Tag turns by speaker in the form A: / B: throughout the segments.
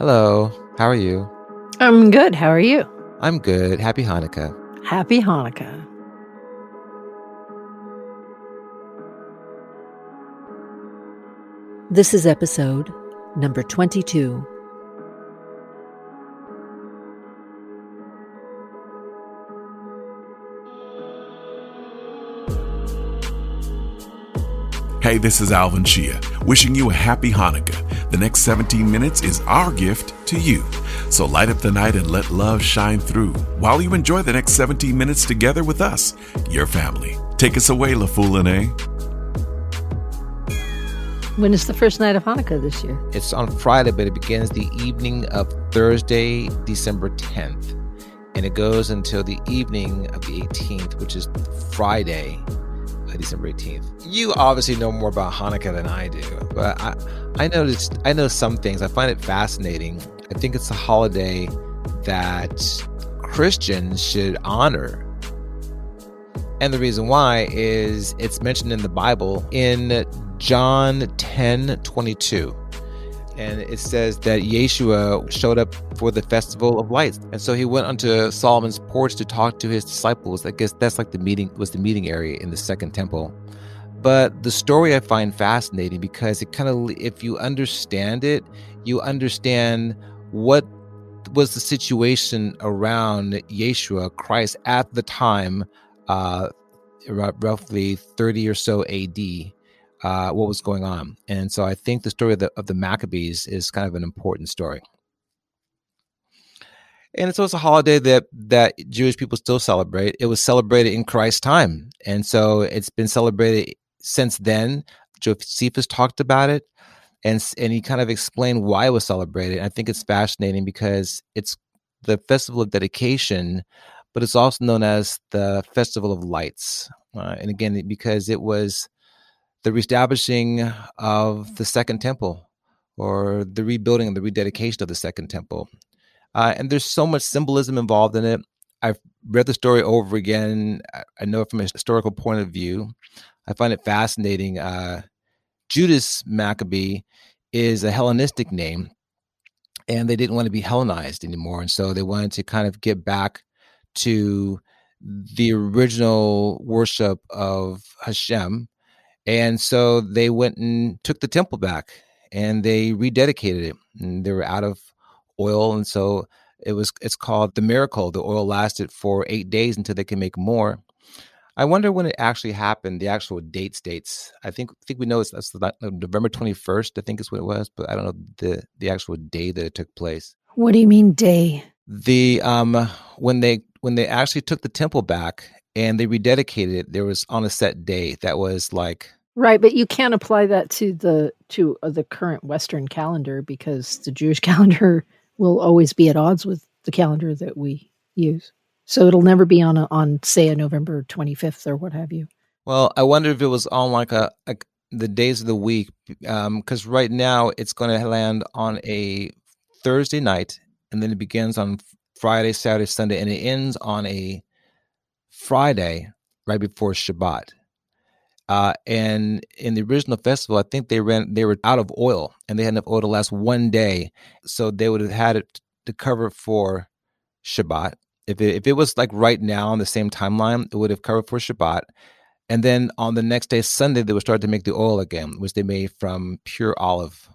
A: Hello, how are you?
B: I'm good. How are you?
A: I'm good. Happy Hanukkah.
B: Happy Hanukkah. This is episode number 22.
C: Hey, this is Alvin Shia, wishing you a happy Hanukkah. The next 17 minutes is our gift to you. So light up the night and let love shine through while you enjoy the next 17 minutes together with us, your family. Take us away, LaFoulin,
B: When is the first night of Hanukkah this year?
A: It's on Friday, but it begins the evening of Thursday, December 10th. And it goes until the evening of the 18th, which is Friday, December 18th. You obviously know more about Hanukkah than I do, but I, I noticed I know some things. I find it fascinating. I think it's a holiday that Christians should honor. And the reason why is it's mentioned in the Bible in John 10 22. And it says that Yeshua showed up for the festival of lights. And so he went onto Solomon's porch to talk to his disciples. I guess that's like the meeting was the meeting area in the second temple. But the story I find fascinating because it kind of if you understand it, you understand what was the situation around Yeshua Christ at the time, uh, roughly 30 or so AD uh, what was going on. And so I think the story of the, of the Maccabees is kind of an important story. And it's a holiday that that Jewish people still celebrate. It was celebrated in Christ's time, and so it's been celebrated since then. Josephus talked about it, and and he kind of explained why it was celebrated. I think it's fascinating because it's the festival of dedication, but it's also known as the festival of lights. Uh, and again, because it was the reestablishing of the second temple or the rebuilding and the rededication of the second temple. Uh, and there's so much symbolism involved in it. I've read the story over again. I know it from a historical point of view. I find it fascinating. Uh, Judas Maccabee is a Hellenistic name, and they didn't want to be Hellenized anymore. And so they wanted to kind of get back to the original worship of Hashem and so they went and took the temple back and they rededicated it. And they were out of oil. And so it was it's called the miracle. The oil lasted for eight days until they can make more. I wonder when it actually happened, the actual date states. I think I think we know it's that's the, November 21st, I think is what it was, but I don't know the the actual day that it took place.
B: What do you mean day?
A: The um when they when they actually took the temple back and they rededicated it. There was on a set day that was like
B: right, but you can't apply that to the to uh, the current Western calendar because the Jewish calendar will always be at odds with the calendar that we use. So it'll never be on a, on say a November twenty fifth or what have you.
A: Well, I wonder if it was on like a, a the days of the week because um, right now it's going to land on a Thursday night and then it begins on Friday, Saturday, Sunday, and it ends on a Friday right before Shabbat. Uh, and in the original festival, I think they ran they were out of oil and they had enough oil to last one day, so they would have had it to cover for Shabbat. If it, if it was like right now on the same timeline, it would have covered for Shabbat. And then on the next day, Sunday, they would start to make the oil again, which they made from pure olive.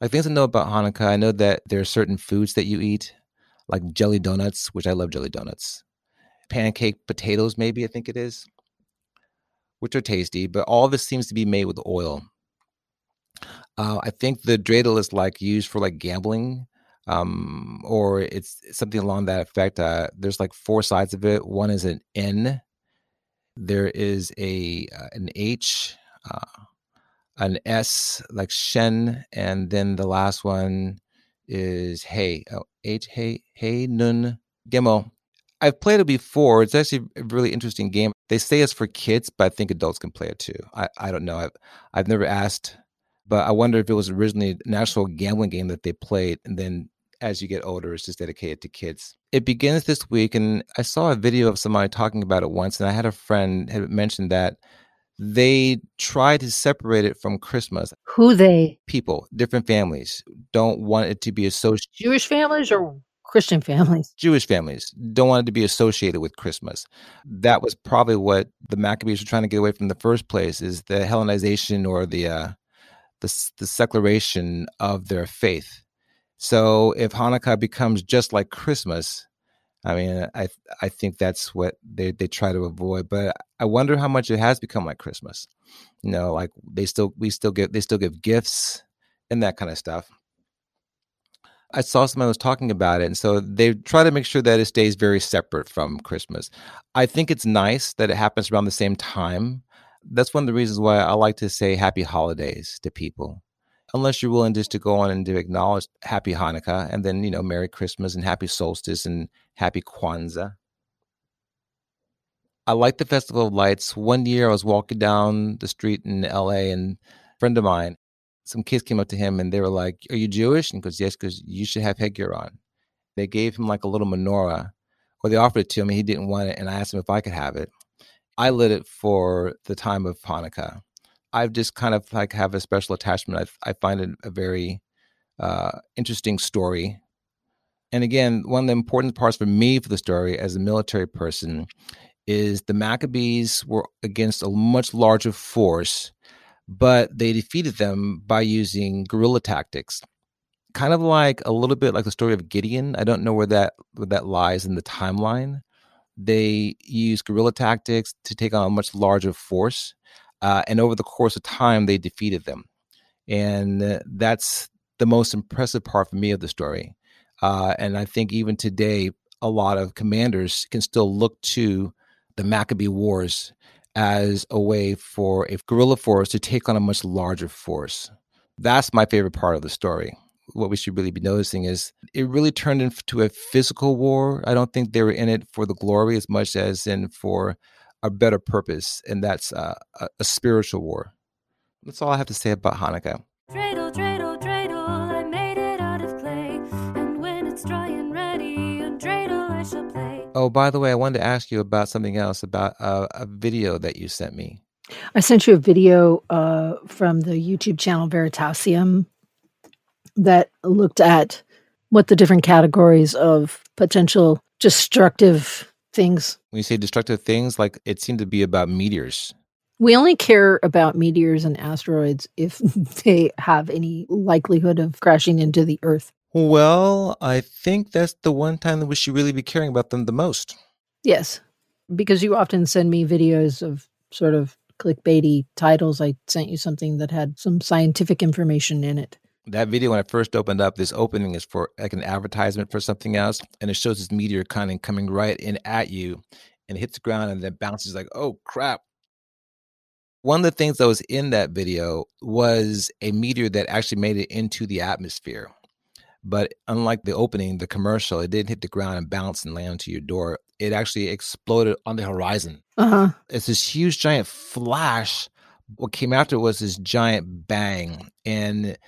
A: Like things I know about Hanukkah, I know that there are certain foods that you eat, like jelly donuts, which I love jelly donuts pancake potatoes, maybe I think it is, which are tasty. But all this seems to be made with oil. Uh, I think the dreidel is like used for like gambling, um, or it's something along that effect. Uh, there's like four sides of it. One is an N. There is a uh, an H, uh, an S like Shen, and then the last one is Hey. Oh, H Hey Hey Nun Gimel. I've played it before. It's actually a really interesting game. They say it's for kids, but I think adults can play it too. I, I don't know. I've I've never asked, but I wonder if it was originally an actual gambling game that they played, and then as you get older, it's just dedicated to kids. It begins this week, and I saw a video of somebody talking about it once, and I had a friend had mentioned that they try to separate it from Christmas.
B: Who they?
A: People, different families, don't want it to be associated.
B: Jewish families or Christian families?
A: Jewish families don't want it to be associated with Christmas. That was probably what the Maccabees were trying to get away from in the first place: is the Hellenization or the uh, the, the secularization of their faith. So if Hanukkah becomes just like Christmas, I mean, I I think that's what they they try to avoid. But I wonder how much it has become like Christmas. You know, like they still we still get they still give gifts and that kind of stuff. I saw someone was talking about it, and so they try to make sure that it stays very separate from Christmas. I think it's nice that it happens around the same time. That's one of the reasons why I like to say Happy Holidays to people unless you're willing just to go on and to acknowledge Happy Hanukkah and then, you know, Merry Christmas and Happy Solstice and Happy Kwanzaa. I like the Festival of Lights. One year I was walking down the street in LA and a friend of mine, some kids came up to him and they were like, Are you Jewish? And he goes, Yes, because you should have headgear on. They gave him like a little menorah, or they offered it to him and he didn't want it. And I asked him if I could have it. I lit it for the time of Hanukkah. I've just kind of like have a special attachment. I, I find it a very uh, interesting story. And again, one of the important parts for me for the story as a military person is the Maccabees were against a much larger force, but they defeated them by using guerrilla tactics. Kind of like a little bit like the story of Gideon. I don't know where that where that lies in the timeline. They used guerrilla tactics to take on a much larger force uh, and over the course of time, they defeated them. And uh, that's the most impressive part for me of the story. Uh, and I think even today, a lot of commanders can still look to the Maccabee Wars as a way for a guerrilla force to take on a much larger force. That's my favorite part of the story. What we should really be noticing is it really turned into a physical war. I don't think they were in it for the glory as much as in for a better purpose, and that's uh, a, a, spiritual war. That's all I have to say about Hanukkah. Oh, by the way, I wanted to ask you about something else about uh, a video that you sent me.
B: I sent you a video uh, from the YouTube channel Veritasium that looked at what the different categories of potential destructive things.
A: When you say destructive things, like it seemed to be about meteors.
B: We only care about meteors and asteroids if they have any likelihood of crashing into the Earth.
A: Well, I think that's the one time that we should really be caring about them the most.
B: Yes, because you often send me videos of sort of clickbaity titles. I sent you something that had some scientific information in it
A: that video when I first opened up, this opening is for like an advertisement for something else, and it shows this meteor kind of coming right in at you, and it hits the ground and then bounces like, oh crap. One of the things that was in that video was a meteor that actually made it into the atmosphere. But unlike the opening, the commercial, it didn't hit the ground and bounce and land to your door. It actually exploded on the horizon. Uh-huh. It's this huge, giant flash. What came after was this giant bang. And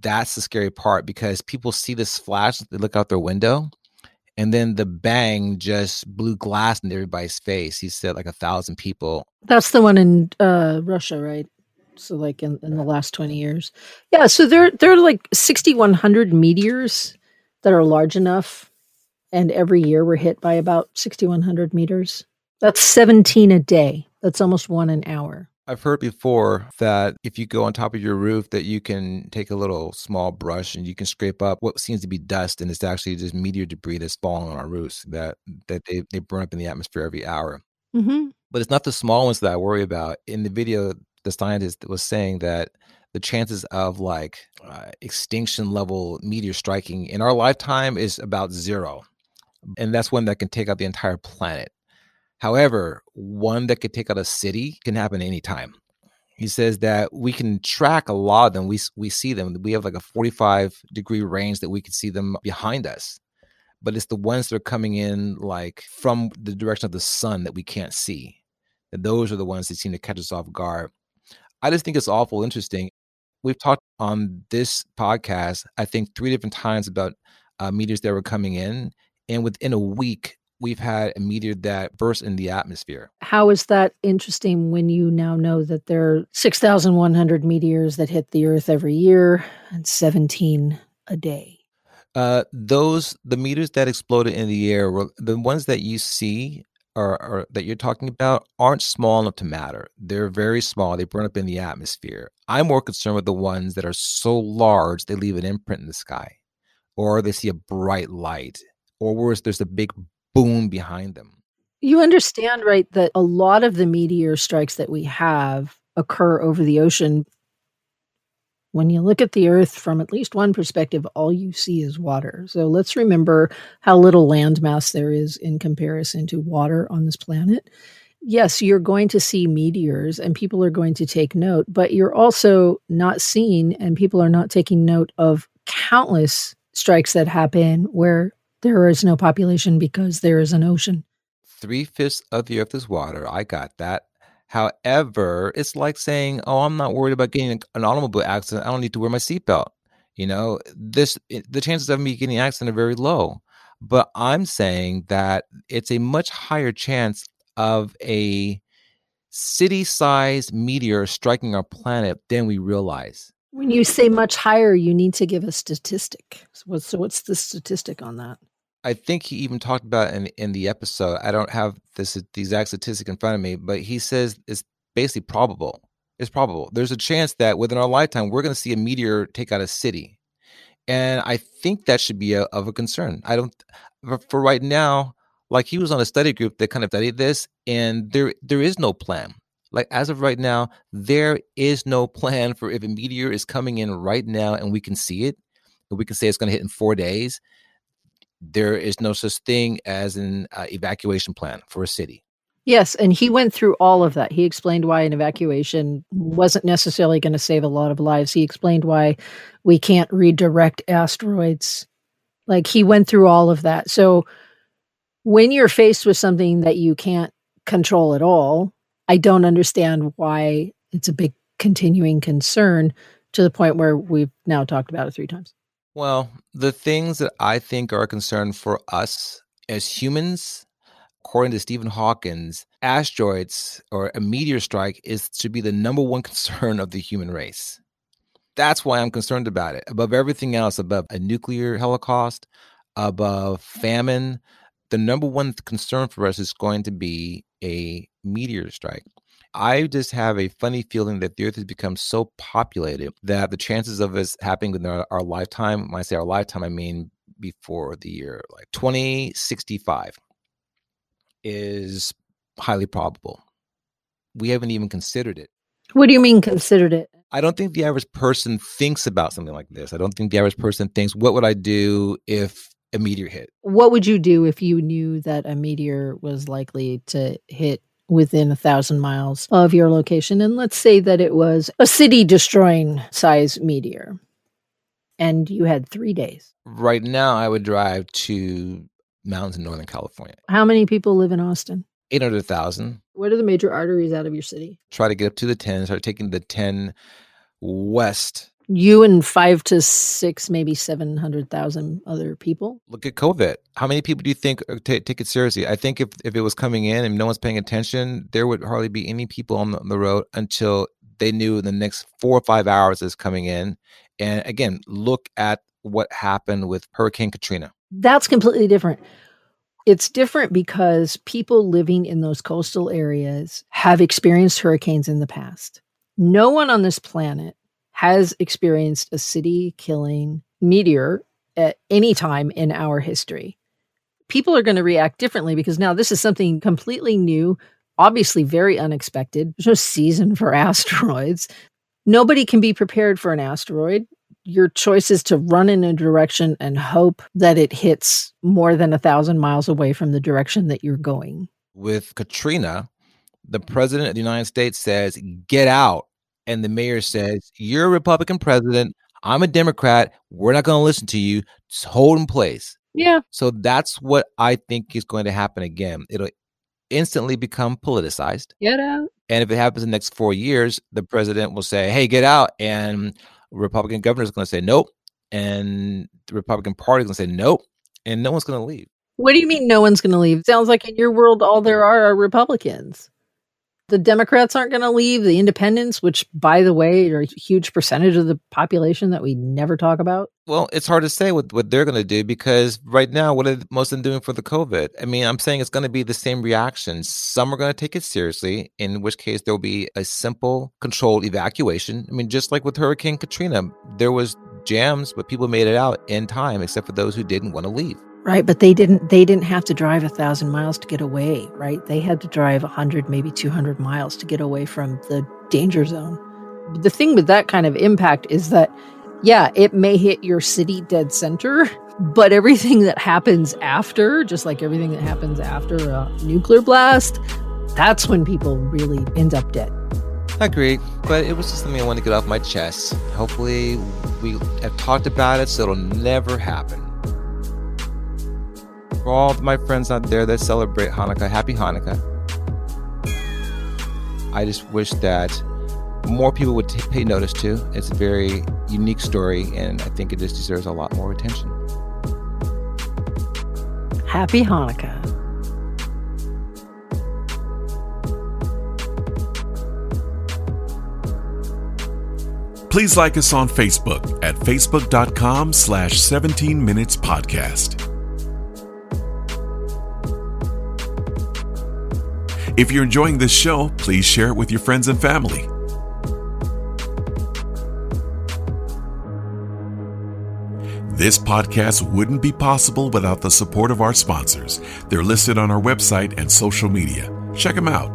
A: that's the scary part because people see this flash, they look out their window, and then the bang just blew glass in everybody's face. He said like a thousand people.
B: That's the one in uh, Russia, right? So like in, in the last 20 years. Yeah, so there there are like 6100 meteors that are large enough and every year we're hit by about 6100 meters. That's 17 a day. That's almost one an hour.
A: I've heard before that if you go on top of your roof, that you can take a little small brush and you can scrape up what seems to be dust, and it's actually just meteor debris that's falling on our roofs that that they, they burn up in the atmosphere every hour. Mm-hmm. But it's not the small ones that I worry about. In the video, the scientist was saying that the chances of like uh, extinction level meteor striking in our lifetime is about zero, and that's one that can take out the entire planet. However, one that could take out a city can happen anytime. He says that we can track a lot of them. We we see them. We have like a 45 degree range that we can see them behind us. But it's the ones that are coming in like from the direction of the sun that we can't see. And those are the ones that seem to catch us off guard. I just think it's awful interesting. We've talked on this podcast, I think, three different times about uh, meters that were coming in. And within a week, we've had a meteor that burst in the atmosphere.
B: How is that interesting when you now know that there are 6,100 meteors that hit the Earth every year and 17 a day?
A: Uh, those the meteors that exploded in the air were the ones that you see or, that you're talking about aren't small enough to matter. They're very small. They burn up in the atmosphere. I'm more concerned with the ones that are so large they leave an imprint in the sky, or they see a bright light, or worse, there's a big boom behind them.
B: You understand, right, that a lot of the meteor strikes that we have occur over the ocean. When you look at the Earth from at least one perspective, all you see is water. So let's remember how little landmass there is in comparison to water on this planet. Yes, you're going to see meteors and people are going to take note, but you're also not seeing and people are not taking note of countless strikes that happen where there is no population because there is an ocean.
A: Three fifths of the earth is water. I got that. However, it's like saying, "Oh, I'm not worried about getting an automobile accident. I don't need to wear my seatbelt." You know, this the chances of me getting an accident are very low. But I'm saying that it's a much higher chance of a city-sized meteor striking our planet than we realize.
B: When you say much higher, you need to give a statistic. So what's, so what's the statistic on that?
A: I think he even talked about in in the episode. I don't have this the exact statistic in front of me, but he says it's basically probable. It's probable. There's a chance that within our lifetime we're going to see a meteor take out a city, and I think that should be a, of a concern. I don't for right now. Like he was on a study group that kind of studied this, and there there is no plan. Like as of right now, there is no plan for if a meteor is coming in right now and we can see it, and we can say it's going to hit in four days there is no such thing as an uh, evacuation plan for a city.
B: Yes, and he went through all of that. He explained why an evacuation wasn't necessarily going to save a lot of lives. He explained why we can't redirect asteroids. Like he went through all of that. So when you're faced with something that you can't control at all, I don't understand why it's a big continuing concern to the point where we've now talked about it three times.
A: Well, the things that I think are a concern for us as humans, according to Stephen Hawkins, asteroids or a meteor strike is to be the number one concern of the human race. That's why I'm concerned about it. Above everything else, above a nuclear holocaust, above famine, the number one concern for us is going to be a meteor strike. I just have a funny feeling that the Earth has become so populated that the chances of this happening within our, our lifetime, when I say our lifetime, I mean before the year like 2065, is highly probable. We haven't even considered it.
B: What do you mean considered it?
A: I don't think the average person thinks about something like this. I don't think the average person thinks, what would I do if a meteor hit?
B: What would you do if you knew that a meteor was likely to hit within a thousand miles of your location. And let's say that it was a city destroying size meteor and you had three days.
A: Right now, I would drive to mountains in Northern California.
B: How many people live in Austin?
A: 800,000.
B: What are the major arteries out of your city?
A: Try to get up to the 10, start taking the 10 west
B: you and five to six, maybe 700,000 other people.
A: Look at COVID. How many people do you think uh, t- take it seriously? I think if, if it was coming in and no one's paying attention, there would hardly be any people on the, on the road until they knew the next four or five hours is coming in. And again, look at what happened with Hurricane Katrina.
B: That's completely different. It's different because people living in those coastal areas have experienced hurricanes in the past. No one on this planet has experienced a city killing meteor at any time in our history. People are going to react differently because now this is something completely new, obviously very unexpected. There's no season for asteroids. Nobody can be prepared for an asteroid. Your choice is to run in a direction and hope that it hits more than a thousand miles away from the direction that you're going.
A: With Katrina, the president of the United States says, Get out and the mayor says, You're a Republican president. I'm a Democrat. We're not going to listen to you. Just hold in place.
B: Yeah.
A: So that's what I think is going to happen again. It'll instantly become politicized.
B: Get out.
A: And if it happens in the next four years, the president will say, Hey, get out. And Republican governor is going to say, Nope. And the Republican Party is going to say, Nope. And no one's going to leave.
B: What do you mean no one's going to leave? Sounds like in your world, all there are are Republicans. The Democrats aren't going to leave. The independents, which, by the way, are a huge percentage of the population that we never talk about.
A: Well, it's hard to say what, what they're going to do because right now, what are most of them doing for the COVID? I mean, I'm saying it's going to be the same reaction. Some are going to take it seriously, in which case there will be a simple, controlled evacuation. I mean, just like with Hurricane Katrina, there was jams, but people made it out in time, except for those who didn't want to leave.
B: Right, but they didn't. They didn't have to drive a thousand miles to get away. Right, they had to drive a hundred, maybe two hundred miles to get away from the danger zone. The thing with that kind of impact is that, yeah, it may hit your city dead center, but everything that happens after, just like everything that happens after a nuclear blast, that's when people really end up dead.
A: I agree, but it was just something I wanted to get off my chest. Hopefully, we have talked about it so it'll never happen. For all of my friends out there that celebrate Hanukkah, happy Hanukkah. I just wish that more people would t- pay notice to. It's a very unique story, and I think it just deserves a lot more attention.
B: Happy Hanukkah.
C: Please like us on Facebook at facebook.com slash 17 minutes podcast. If you're enjoying this show, please share it with your friends and family. This podcast wouldn't be possible without the support of our sponsors. They're listed on our website and social media. Check them out.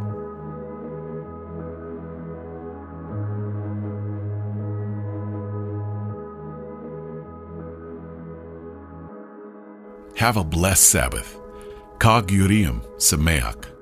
C: Have a blessed Sabbath. Chag Urim Sameach.